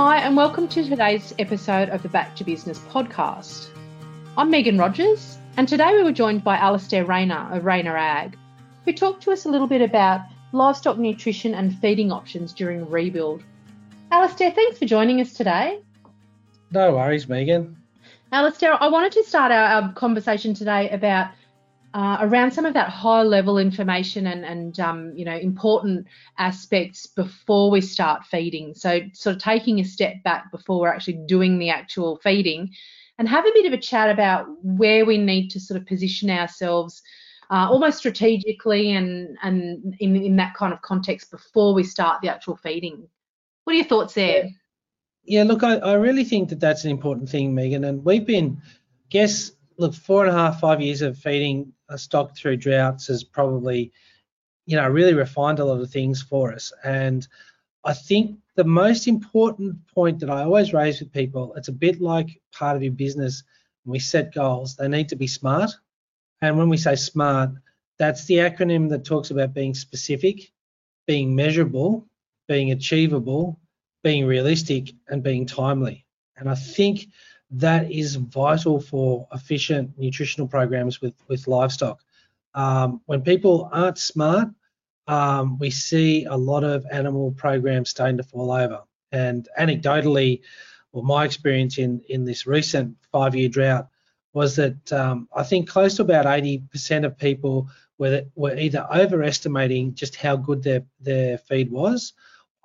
Hi, and welcome to today's episode of the Back to Business podcast. I'm Megan Rogers, and today we were joined by Alastair Rayner of Rayner Ag, who talked to us a little bit about livestock nutrition and feeding options during rebuild. Alastair, thanks for joining us today. No worries, Megan. Alastair, I wanted to start our, our conversation today about uh, around some of that high level information and, and um, you know important aspects before we start feeding. So sort of taking a step back before we're actually doing the actual feeding, and have a bit of a chat about where we need to sort of position ourselves. Uh, almost strategically and and in, in that kind of context before we start the actual feeding. What are your thoughts there? Yeah, look, I, I really think that that's an important thing, Megan. And we've been, guess, look, four and a half, five years of feeding a stock through droughts has probably, you know, really refined a lot of things for us. And I think the most important point that I always raise with people, it's a bit like part of your business. When we set goals, they need to be smart. And when we say smart, that's the acronym that talks about being specific, being measurable, being achievable, being realistic, and being timely. And I think that is vital for efficient nutritional programs with, with livestock. Um, when people aren't smart, um, we see a lot of animal programs starting to fall over. And anecdotally, well, my experience in, in this recent five year drought was that um, I think close to about 80% of people were, were either overestimating just how good their, their feed was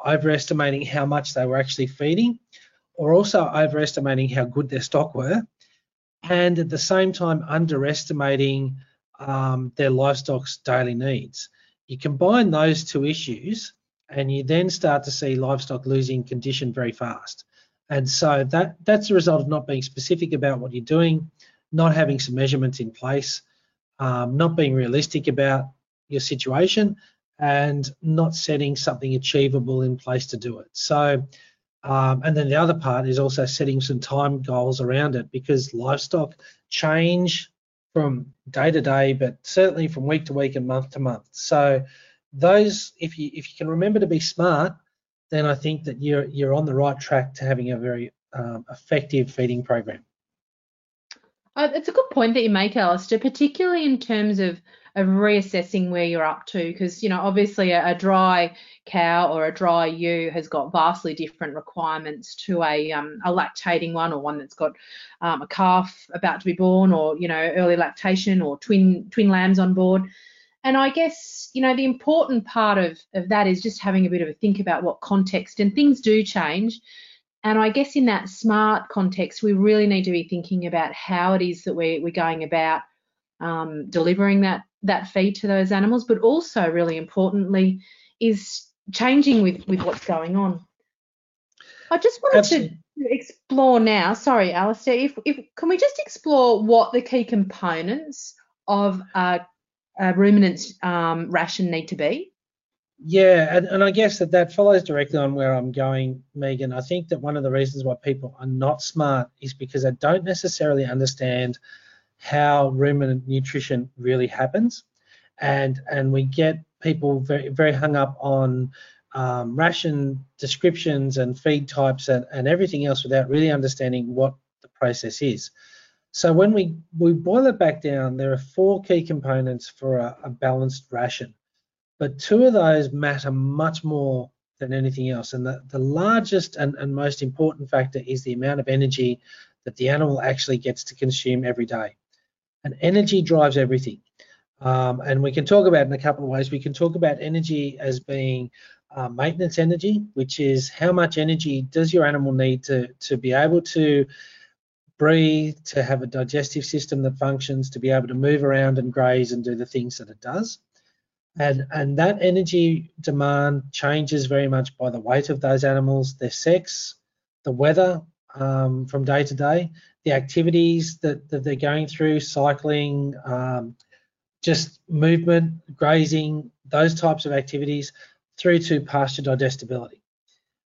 overestimating how much they were actually feeding or also overestimating how good their stock were and at the same time underestimating um, their livestock's daily needs. You combine those two issues and you then start to see livestock losing condition very fast. And so that that's a result of not being specific about what you're doing, not having some measurements in place, um, not being realistic about your situation, and not setting something achievable in place to do it. So, um, and then the other part is also setting some time goals around it because livestock change from day to day, but certainly from week to week and month to month. So, those, if you if you can remember to be smart, then I think that you're you're on the right track to having a very um, effective feeding program. Uh, it's a good point that you make, Alastair, particularly in terms of of reassessing where you're up to because you know obviously a, a, dry cow or a dry ewe has got vastly different requirements to a um, a lactating one or one that's got um, a calf about to be born or you know early lactation or twin twin lambs on board. And I guess you know the important part of of that is just having a bit of a think about what context and things do change. And I guess in that smart context, we really need to be thinking about how it is that we're, we're going about um, delivering that that feed to those animals, but also really importantly is changing with with what's going on. I just wanted Absolutely. to explore now. Sorry, Alastair, If if can we just explore what the key components of a, a ruminant um, ration need to be? Yeah, and, and I guess that that follows directly on where I'm going, Megan. I think that one of the reasons why people are not smart is because they don't necessarily understand how ruminant nutrition really happens, and and we get people very very hung up on um, ration descriptions and feed types and, and everything else without really understanding what the process is. So when we, we boil it back down, there are four key components for a, a balanced ration. But two of those matter much more than anything else. And the, the largest and, and most important factor is the amount of energy that the animal actually gets to consume every day. And energy drives everything. Um, and we can talk about in a couple of ways. We can talk about energy as being uh, maintenance energy, which is how much energy does your animal need to, to be able to breathe, to have a digestive system that functions, to be able to move around and graze and do the things that it does. And, and that energy demand changes very much by the weight of those animals, their sex, the weather um, from day to day, the activities that, that they're going through, cycling, um, just movement, grazing, those types of activities through to pasture digestibility.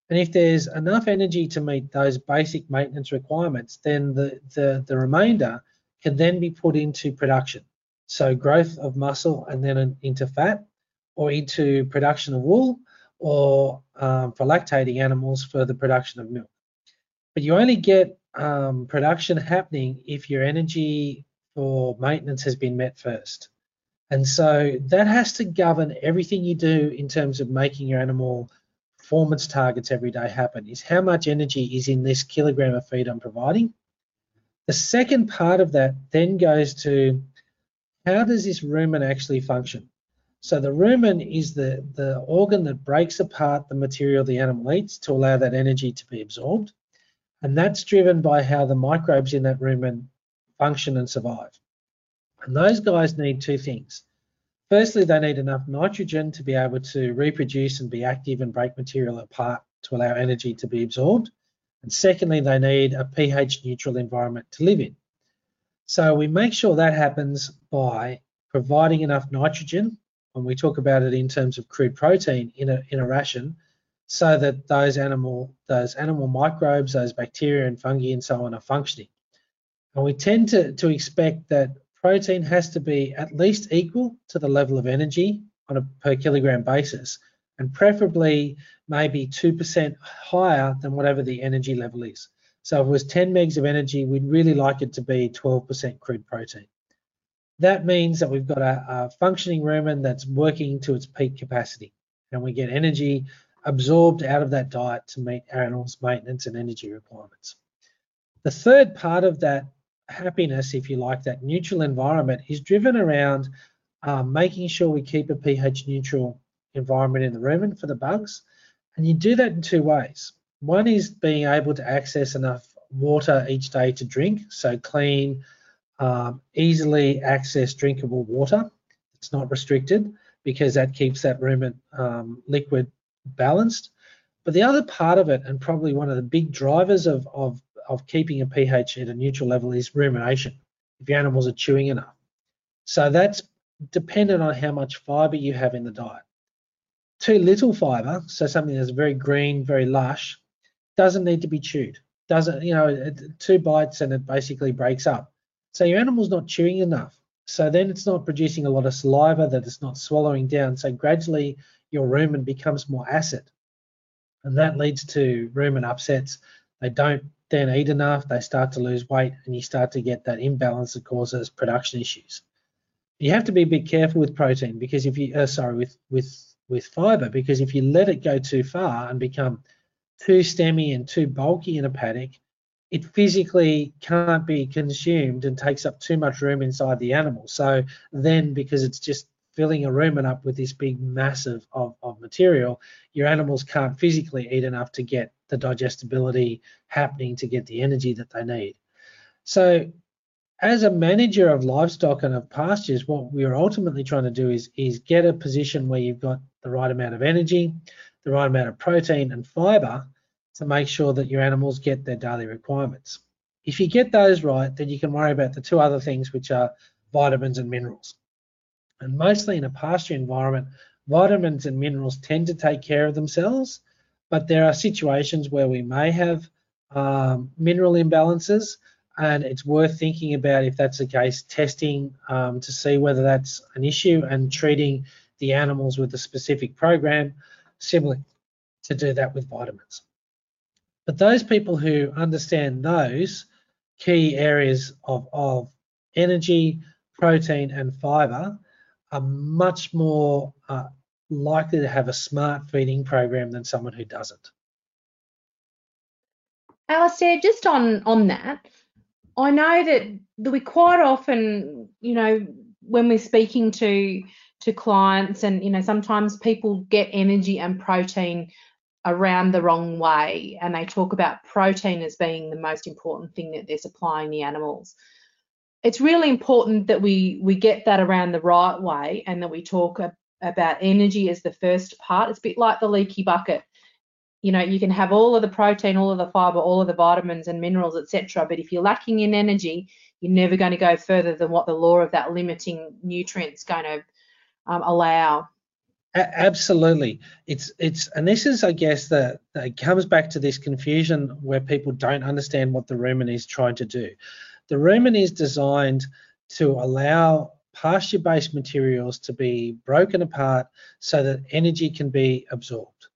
And if there's enough energy to meet those basic maintenance requirements, then the, the, the remainder can then be put into production. So growth of muscle and then into fat or into production of wool or um, for lactating animals for the production of milk. But you only get um, production happening if your energy for maintenance has been met first. And so that has to govern everything you do in terms of making your animal performance targets every day happen is how much energy is in this kilogram of feed I'm providing. The second part of that then goes to how does this rumen actually function? So the rumen is the, the organ that breaks apart the material the animal eats to allow that energy to be absorbed. And that's driven by how the microbes in that rumen function and survive. And those guys need two things. Firstly, they need enough nitrogen to be able to reproduce and be active and break material apart to allow energy to be absorbed. And secondly, they need a pH neutral environment to live in. So we make sure that happens by providing enough nitrogen, when we talk about it in terms of crude protein in a, in a ration, so that those animal those animal microbes, those bacteria and fungi and so on are functioning. And we tend to, to expect that protein has to be at least equal to the level of energy on a per kilogram basis, and preferably maybe 2% higher than whatever the energy level is. So if it was 10 megs of energy, we'd really like it to be 12% crude protein. That means that we've got a, a functioning rumen that's working to its peak capacity, and we get energy absorbed out of that diet to meet animals' maintenance and energy requirements. The third part of that happiness, if you like, that neutral environment is driven around um, making sure we keep a pH neutral environment in the rumen for the bugs. And you do that in two ways. One is being able to access enough water each day to drink, so clean, um, easily access drinkable water. It's not restricted because that keeps that rumen um, liquid balanced. But the other part of it, and probably one of the big drivers of, of, of keeping a pH at a neutral level is rumination, if your animals are chewing enough. So that's dependent on how much fiber you have in the diet. Too little fiber, so something that's very green, very lush, doesn't need to be chewed. Doesn't, you know, two bites and it basically breaks up. So your animal's not chewing enough. So then it's not producing a lot of saliva that it's not swallowing down. So gradually your rumen becomes more acid. And that leads to rumen upsets. They don't then eat enough, they start to lose weight, and you start to get that imbalance that causes production issues. You have to be a bit careful with protein because if you, uh, sorry, with with with fiber, because if you let it go too far and become too stemmy and too bulky in a paddock, it physically can't be consumed and takes up too much room inside the animal. So then, because it's just filling a rumen up with this big massive of, of material, your animals can't physically eat enough to get the digestibility happening to get the energy that they need. So as a manager of livestock and of pastures, what we're ultimately trying to do is, is get a position where you've got the right amount of energy, the right amount of protein and fiber to make sure that your animals get their daily requirements. If you get those right, then you can worry about the two other things, which are vitamins and minerals. And mostly in a pasture environment, vitamins and minerals tend to take care of themselves, but there are situations where we may have um, mineral imbalances, and it's worth thinking about if that's the case, testing um, to see whether that's an issue and treating the animals with a specific program, similar to do that with vitamins. But those people who understand those key areas of, of energy, protein, and fiber are much more uh, likely to have a smart feeding program than someone who doesn't. Alastair, just on on that, I know that, that we quite often, you know, when we're speaking to to clients, and you know, sometimes people get energy and protein around the wrong way, and they talk about protein as being the most important thing that they're supplying the animals it's really important that we we get that around the right way and that we talk about energy as the first part. It's a bit like the leaky bucket. You know, you can have all of the protein, all of the fiber, all of the vitamins and minerals, etc. But if you're lacking in energy, you're never going to go further than what the law of that limiting nutrients going to um, allow. Absolutely, it's it's and this is, I guess, that it comes back to this confusion where people don't understand what the rumen is trying to do. The rumen is designed to allow pasture-based materials to be broken apart so that energy can be absorbed.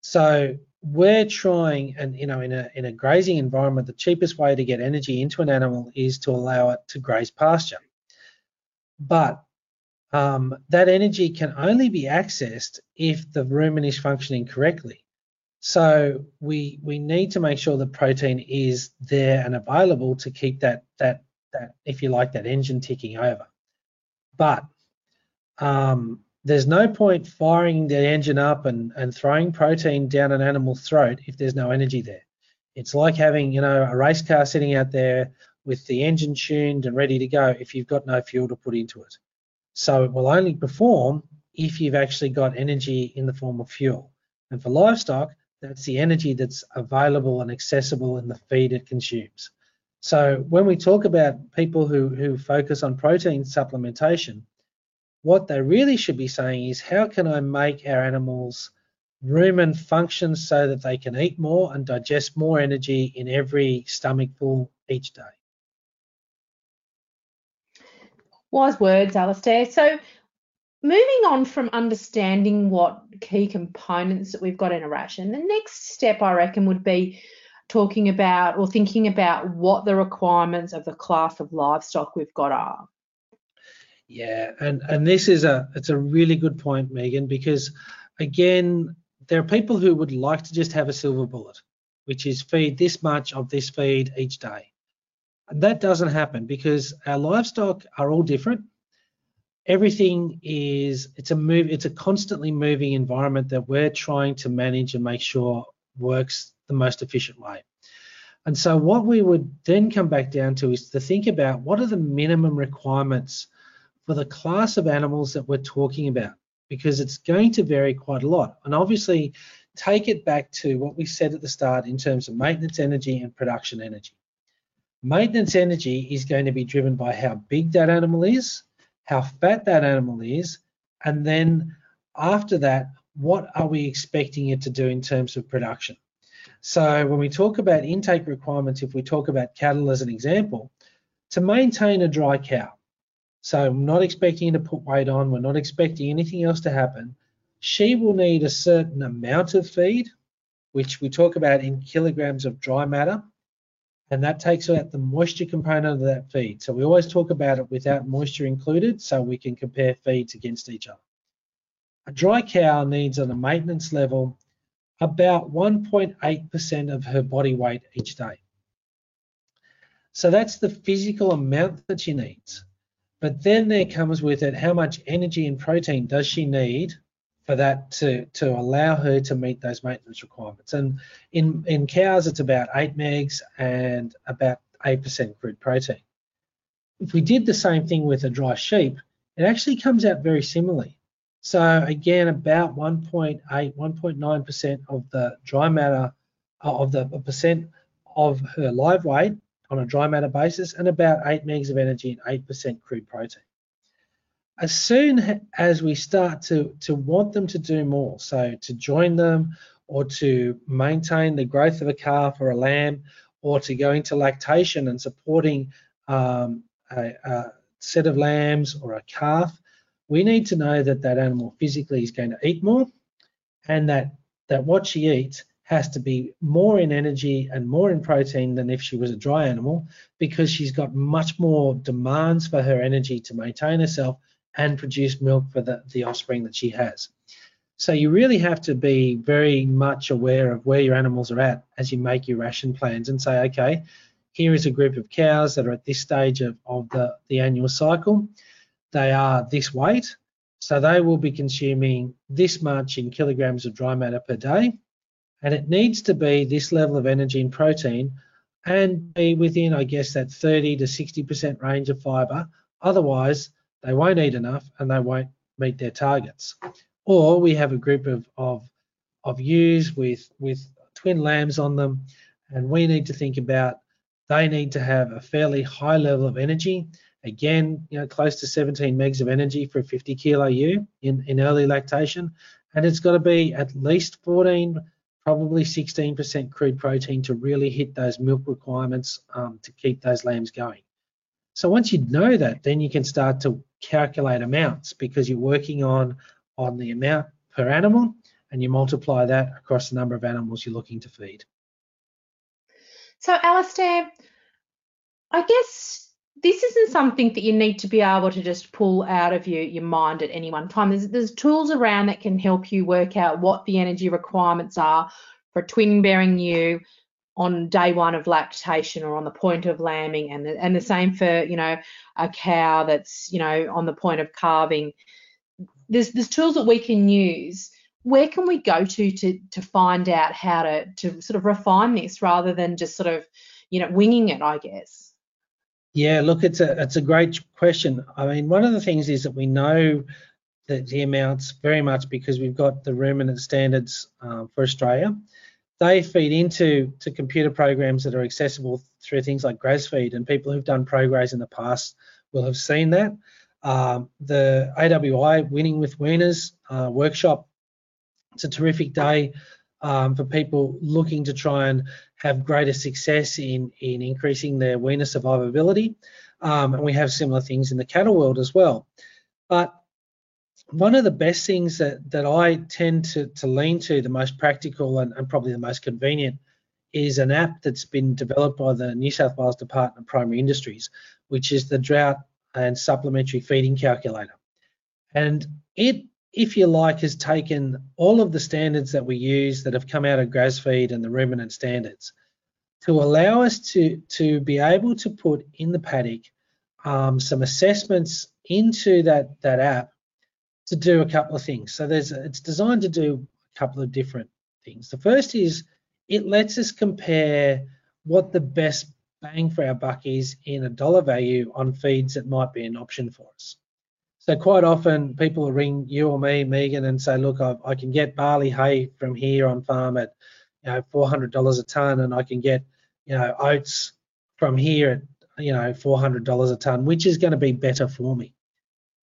So we're trying, and you know, in a in a grazing environment, the cheapest way to get energy into an animal is to allow it to graze pasture. But um, that energy can only be accessed if the rumen is functioning correctly. So we we need to make sure the protein is there and available to keep that that that if you like that engine ticking over. But um, there's no point firing the engine up and, and throwing protein down an animal's throat if there's no energy there. It's like having, you know, a race car sitting out there with the engine tuned and ready to go if you've got no fuel to put into it. So it will only perform if you've actually got energy in the form of fuel. And for livestock, that's the energy that's available and accessible in the feed it consumes. So when we talk about people who, who focus on protein supplementation, what they really should be saying is how can I make our animals rumen function so that they can eat more and digest more energy in every stomachful each day. Wise words, Alastair. So moving on from understanding what key components that we've got in a ration, the next step I reckon would be talking about or thinking about what the requirements of the class of livestock we've got are. Yeah, and and this is a it's a really good point, Megan, because again, there are people who would like to just have a silver bullet, which is feed this much of this feed each day. And that doesn't happen because our livestock are all different. Everything is it's a move it's a constantly moving environment that we're trying to manage and make sure works the most efficient way. And so what we would then come back down to is to think about what are the minimum requirements for the class of animals that we're talking about because it's going to vary quite a lot. And obviously, take it back to what we said at the start in terms of maintenance energy and production energy. Maintenance energy is going to be driven by how big that animal is, how fat that animal is, and then after that, what are we expecting it to do in terms of production? So when we talk about intake requirements, if we talk about cattle as an example, to maintain a dry cow, so I'm not expecting to put weight on. We're not expecting anything else to happen. She will need a certain amount of feed, which we talk about in kilograms of dry matter, and that takes out the moisture component of that feed. So we always talk about it without moisture included so we can compare feeds against each other. A dry cow needs on a maintenance level about 1.8% of her body weight each day. So that's the physical amount that she needs. But then there comes with it how much energy and protein does she need for that to, to allow her to meet those maintenance requirements. And in, in cows, it's about 8 megs and about 8% crude protein. If we did the same thing with a dry sheep, it actually comes out very similarly. So again, about 1.8, 1.9% of the dry matter uh, of the percent of her live weight on a dry matter basis and about 8 megs of energy and 8% crude protein. As soon as we start to, to want them to do more, so to join them or to maintain the growth of a calf or a lamb or to go into lactation and supporting um, a, a set of lambs or a calf, we need to know that that animal physically is going to eat more and that, that what she eats has to be more in energy and more in protein than if she was a dry animal because she's got much more demands for her energy to maintain herself and produce milk for the, the offspring that she has. So you really have to be very much aware of where your animals are at as you make your ration plans and say, okay, here is a group of cows that are at this stage of, of the, the annual cycle. They are this weight, so they will be consuming this much in kilograms of dry matter per day and it needs to be this level of energy and protein and be within, I guess, that 30 to 60% range of fiber. Otherwise, they won't eat enough and they won't meet their targets. Or we have a group of, of, of ewes with, with twin lambs on them, and we need to think about they need to have a fairly high level of energy. Again, you know, close to 17 megs of energy for a 50 kilo ewe in, in early lactation. And it's got to be at least 14 probably 16% crude protein to really hit those milk requirements um, to keep those lambs going. So once you know that, then you can start to calculate amounts because you're working on, on the amount per animal and you multiply that across the number of animals you're looking to feed. So, Alastair, I guess this isn't something that you need to be able to just pull out of your, your mind at any one time. There's, there's tools around that can help you work out what the energy requirements are for a twin bearing ewe on day one of lactation or on the point of lambing and the, and the same for you know a cow that's you know on the point of calving. There's there's tools that we can use. Where can we go to to to find out how to to sort of refine this rather than just sort of you know winging it i guess? Yeah look it's a it's a great question. I mean one of the things is that we know that the amounts very much because we've got the ruminant standards um, for australia they feed into to computer programs that are accessible through things like GrazFeed, and people who've done ProGraze in the past will have seen that. Um, the AWI Winning with Weaners uh, workshop, it's a terrific day um, for people looking to try and have greater success in, in increasing their weaner survivability. Um, and we have similar things in the cattle world as well. But one of the best things that, that I tend to, to lean to, the most practical and, and probably the most convenient, is an app that's been developed by the New South Wales Department of Primary Industries, which is the Drought and Supplementary Feeding Calculator. And it, if you like, has taken all of the standards that we use that have come out of GrazFeed and the ruminant standards to allow us to, to be able to put in the paddock um, some assessments into that, that app to do a couple of things. So there's it's designed to do a couple of different things. The first is it lets us compare what the best bang for our buck is in a dollar value on feeds that might be an option for us. So quite often people will ring you or me, Megan, and say, look, I, I can get barley hay from here on farm at you know $400 a ton, and I can get you know oats from here at you know $400 a ton, which is going to be better for me.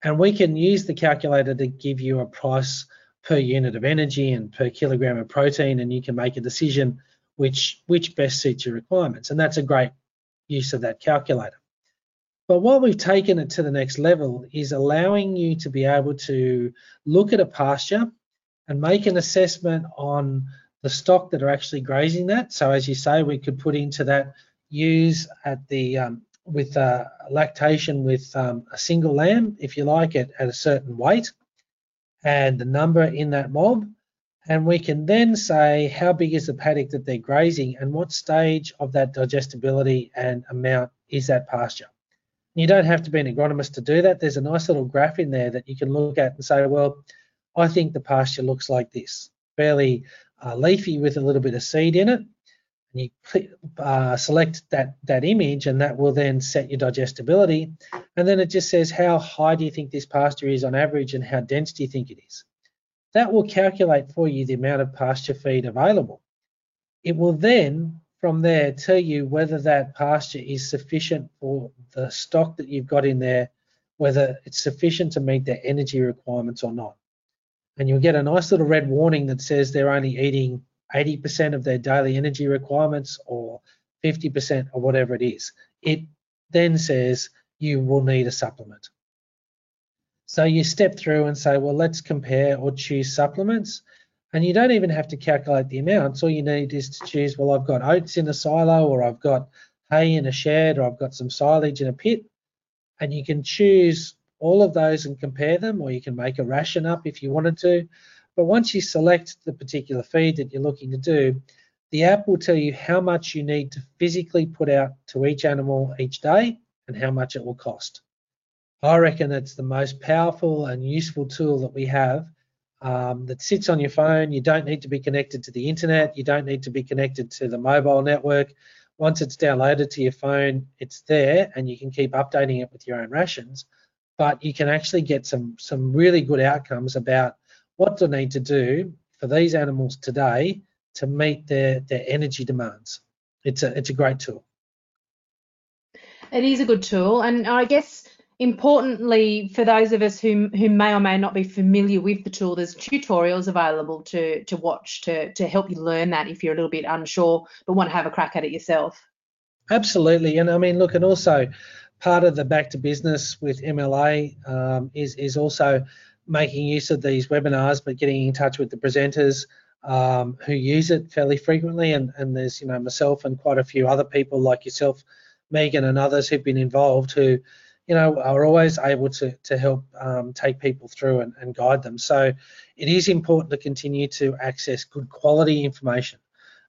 And we can use the calculator to give you a price per unit of energy and per kilogram of protein, and you can make a decision which, which best suits your requirements. And that's a great use of that calculator. But what we've taken it to the next level is allowing you to be able to look at a pasture and make an assessment on the stock that are actually grazing that. So as you say, we could put into that use at the um, with uh, lactation with um, a single lamb, if you like, at, at a certain weight and the number in that mob. And we can then say how big is the paddock that they're grazing and what stage of that digestibility and amount is that pasture. You don't have to be an agronomist to do that. There's a nice little graph in there that you can look at and say, well, I think the pasture looks like this, fairly uh, leafy with a little bit of seed in it and you uh, select that, that image and that will then set your digestibility. And then it just says how high do you think this pasture is on average and how dense do you think it is. That will calculate for you the amount of pasture feed available. It will then from there tell you whether that pasture is sufficient for the stock that you've got in there, whether it's sufficient to meet their energy requirements or not. And you'll get a nice little red warning that says they're only eating 80% of their daily energy requirements or 50% or whatever it is. It then says you will need a supplement. So you step through and say, well, let's compare or choose supplements. And you don't even have to calculate the amounts. All you need is to choose, well, I've got oats in a silo, or I've got hay in a shed, or I've got some silage in a pit. And you can choose all of those and compare them, or you can make a ration up if you wanted to. But once you select the particular feed that you're looking to do, the app will tell you how much you need to physically put out to each animal each day and how much it will cost. I reckon it's the most powerful and useful tool that we have um, that sits on your phone. You don't need to be connected to the internet. You don't need to be connected to the mobile network. Once it's downloaded to your phone, it's there and you can keep updating it with your own rations. But you can actually get some, some really good outcomes about what do I need to do for these animals today to meet their, their energy demands? It's a, it's a great tool. It is a good tool. And I guess importantly for those of us who, who may or may not be familiar with the tool, there's tutorials available to, to watch to, to help you learn that if you're a little bit unsure but want to have a crack at it yourself. Absolutely. And I mean, look, and also part of the back to business with MLA um, is, is also making use of these webinars, but getting in touch with the presenters um, who use it fairly frequently. And, and there's, you know, myself and quite a few other people like yourself, Megan, and others who've been involved who, you know, are always able to, to help um, take people through and, and guide them. So it is important to continue to access good quality information.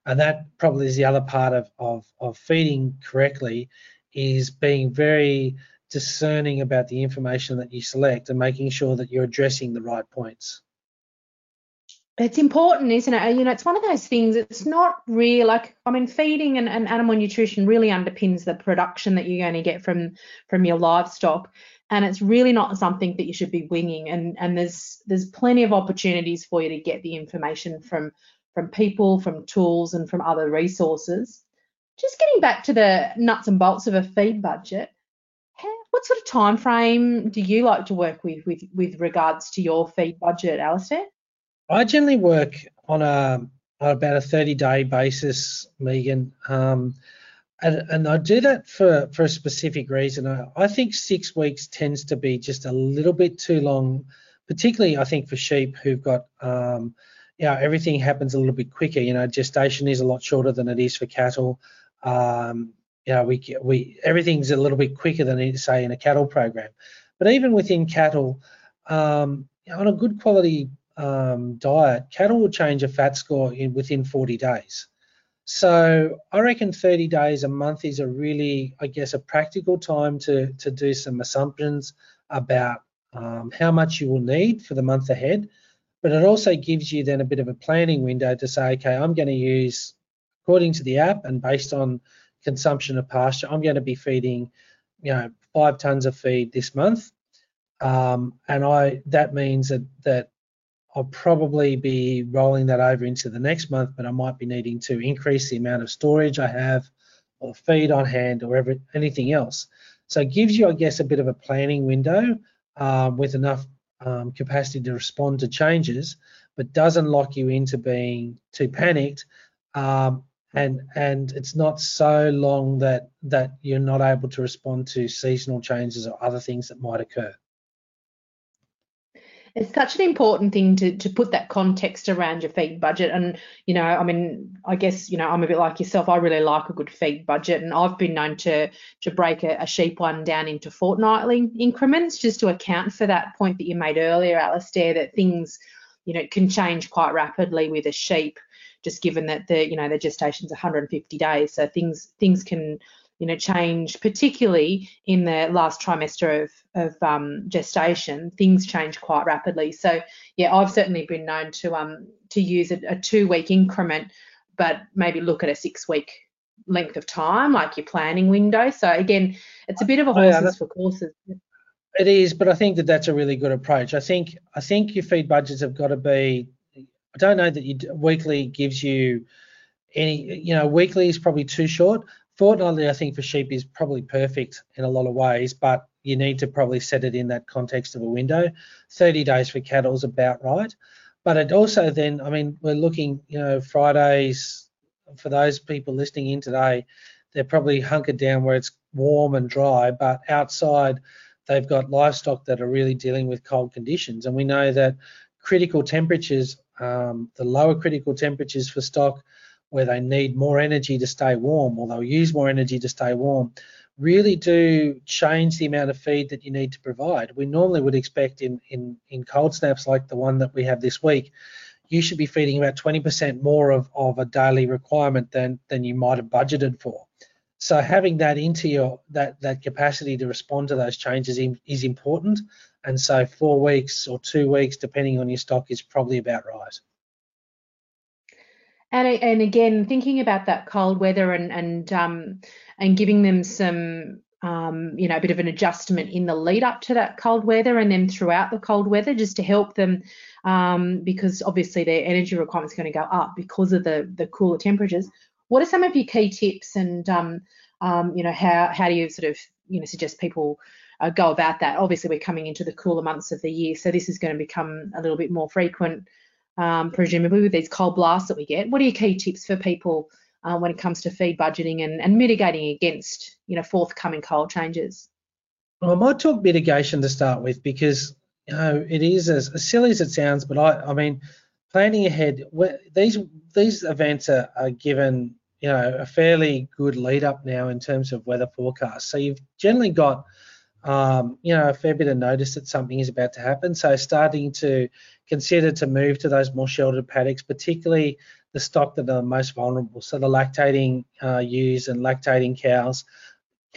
And that probably is the other part of, of, of feeding correctly is being very discerning about the information that you select and making sure that you're addressing the right points. It's important, isn't it? You know, it's one of those things. It's not real. Like, I mean, feeding and, and animal nutrition really underpins the production that you're going to get from from your livestock, and it's really not something that you should be winging. And and there's there's plenty of opportunities for you to get the information from from people, from tools, and from other resources. Just getting back to the nuts and bolts of a feed budget what sort of time frame do you like to work with with with regards to your feed budget, Alastair? I generally work on a on about a 30 day basis, Megan. Um, and, and, I do that for, for a specific reason. I, I, think six weeks tends to be just a little bit too long, particularly I think for sheep who've got, um, you know, everything happens a little bit quicker. You know, gestation is a lot shorter than it is for cattle. Um, you know, we we everything's a little bit quicker than say in a cattle program. But even within cattle, um, on a good quality um, diet, cattle will change a fat score in within 40 days. So I reckon 30 days a month is a really, I guess, a practical time to to do some assumptions about um, how much you will need for the month ahead. But it also gives you then a bit of a planning window to say, okay, I'm going to use according to the app and based on consumption of pasture. I'm going to be feeding, you know, five tons of feed this month, um, and I that means that that I'll probably be rolling that over into the next month, but I might be needing to increase the amount of storage I have, or feed on hand, or every, anything else. So it gives you, I guess, a bit of a planning window um, with enough um, capacity to respond to changes, but doesn't lock you into being too panicked um, and and it's not so long that that you're not able to respond to seasonal changes or other things that might occur. It's such an important thing to, to put that context around your feed budget. And you know i mean i guess you know i'm a bit like yourself. I really like a good feed budget. And i've been known to to break a, a sheep one down into fortnightly increments just to account for that point that you made earlier alastair that things you know can change quite rapidly with a sheep just given that the you know the gestation's 150 days, so things things can you know change, particularly in the last trimester of of um, gestation. Things change quite rapidly. So yeah, I've certainly been known to um to use a, a two week increment, but maybe look at a six week length of time, like your planning window. So again, it's a bit of a horses oh, yeah, for courses. It is, but I think that that's a really good approach. I think I think your feed budgets have got to be I don't know that you weekly gives you any. You know, weekly is probably too short. Fortnightly, I think for sheep is probably perfect in a lot of ways, but you need to probably set it in that context of a window. 30 days for cattle is about right. But it also then, I mean, we're looking, you know, Fridays for those people listening in today, they're probably hunkered down where it's warm and dry, but outside they've got livestock that are really dealing with cold conditions. And we know that critical temperatures um, the lower critical temperatures for stock where they need more energy to stay warm or they'll use more energy to stay warm really do change the amount of feed that you need to provide. We normally would expect in, in, in cold snaps like the one that we have this week, you should be feeding about 20% more of, of a daily requirement than, than you might have budgeted for. So having that into your that that capacity to respond to those changes is important. And so four weeks or two weeks, depending on your stock, is probably about right. And and again, thinking about that cold weather and and um, and giving them some um, you know a bit of an adjustment in the lead up to that cold weather and then throughout the cold weather, just to help them um, because obviously their energy requirements are going to go up because of the the cooler temperatures. What are some of your key tips and um, um, you know how how do you sort of you know suggest people uh, go about that. Obviously, we're coming into the cooler months of the year, so this is going to become a little bit more frequent, um, presumably with these cold blasts that we get. What are your key tips for people uh, when it comes to feed budgeting and, and mitigating against, you know, forthcoming cold changes? Well, I might talk mitigation to start with because you know, it is as, as silly as it sounds, but I, I mean, planning ahead, these these events are, are given, you know, a fairly good lead up now in terms of weather forecasts. So you've generally got, um, you know, a fair bit of notice that something is about to happen. So starting to consider to move to those more sheltered paddocks, particularly the stock that are most vulnerable. So the lactating uh, ewes and lactating cows,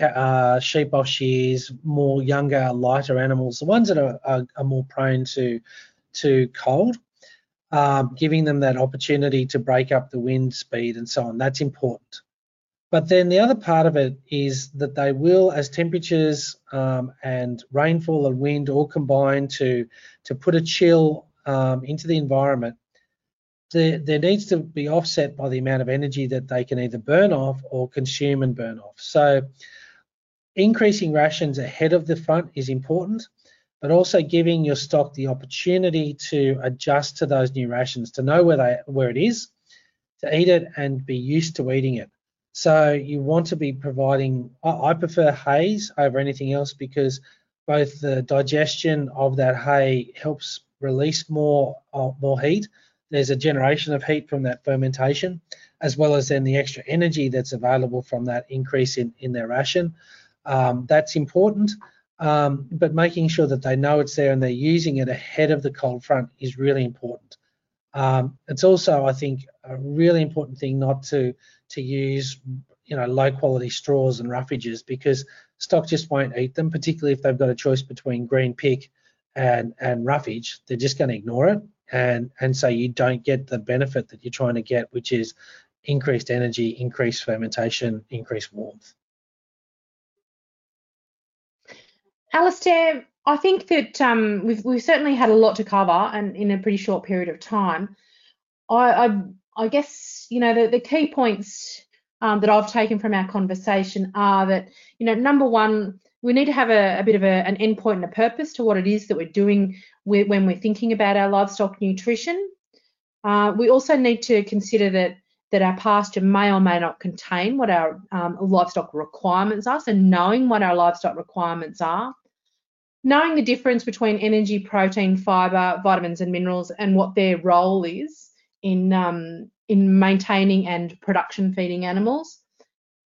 uh, sheep off shears, more younger, lighter animals, the ones that are, are, are more prone to to cold, um, giving them that opportunity to break up the wind speed and so on. That's important. But then the other part of it is that they will, as temperatures um, and rainfall and wind all combine to to put a chill um, into the environment, there, there needs to be offset by the amount of energy that they can either burn off or consume and burn off. So increasing rations ahead of the front is important, but also giving your stock the opportunity to adjust to those new rations, to know where they where it is, to eat it and be used to eating it. So you want to be providing. I prefer hays over anything else because both the digestion of that hay helps release more uh, more heat. There's a generation of heat from that fermentation, as well as then the extra energy that's available from that increase in, in their ration. Um, that's important, um, but making sure that they know it's there and they're using it ahead of the cold front is really important. Um, it's also, I think, a really important thing not to to use, you know, low quality straws and roughages because stock just won't eat them, particularly if they've got a choice between green pick and and roughage. They're just going to ignore it, and and so you don't get the benefit that you're trying to get, which is increased energy, increased fermentation, increased warmth. Alastair, I think that um, we've we've certainly had a lot to cover, and in a pretty short period of time. I I, I guess you know the, the key points um, that I've taken from our conversation are that you know number one, we need to have a, a bit of a, an endpoint and a purpose to what it is that we're doing with, when we're thinking about our livestock nutrition. Uh, we also need to consider that that our pasture may or may not contain what our um, livestock requirements are. So knowing what our livestock requirements are knowing the difference between energy, protein, fiber, vitamins, and minerals, and what their role is in um, in maintaining and production feeding animals,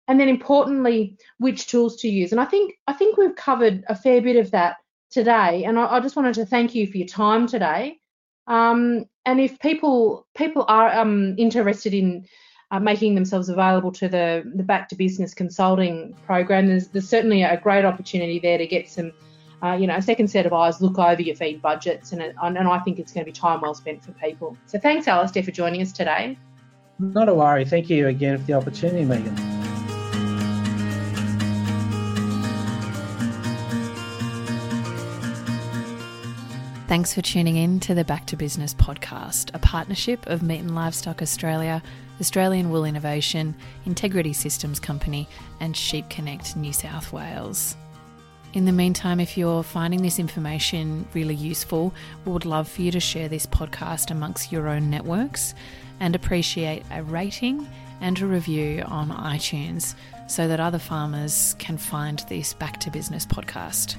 and then importantly, which tools to use. And I think I think we've covered a fair bit of that today. And I, I just wanted to thank you for your time today. Um, and if people people are um, interested in uh, making themselves available to the the Back to Business consulting program, there's, there's certainly a great opportunity there to get some uh, you know, a second set of eyes look over your feed budgets, and, and I think it's going to be time well spent for people. So thanks, Alastair, for joining us today. Not a worry. Thank you again for the opportunity, Megan. Thanks for tuning in to the Back to Business podcast, a partnership of Meat and Livestock Australia, Australian Wool Innovation, Integrity Systems Company, and Sheep Connect New South Wales. In the meantime, if you're finding this information really useful, we would love for you to share this podcast amongst your own networks and appreciate a rating and a review on iTunes so that other farmers can find this Back to Business podcast.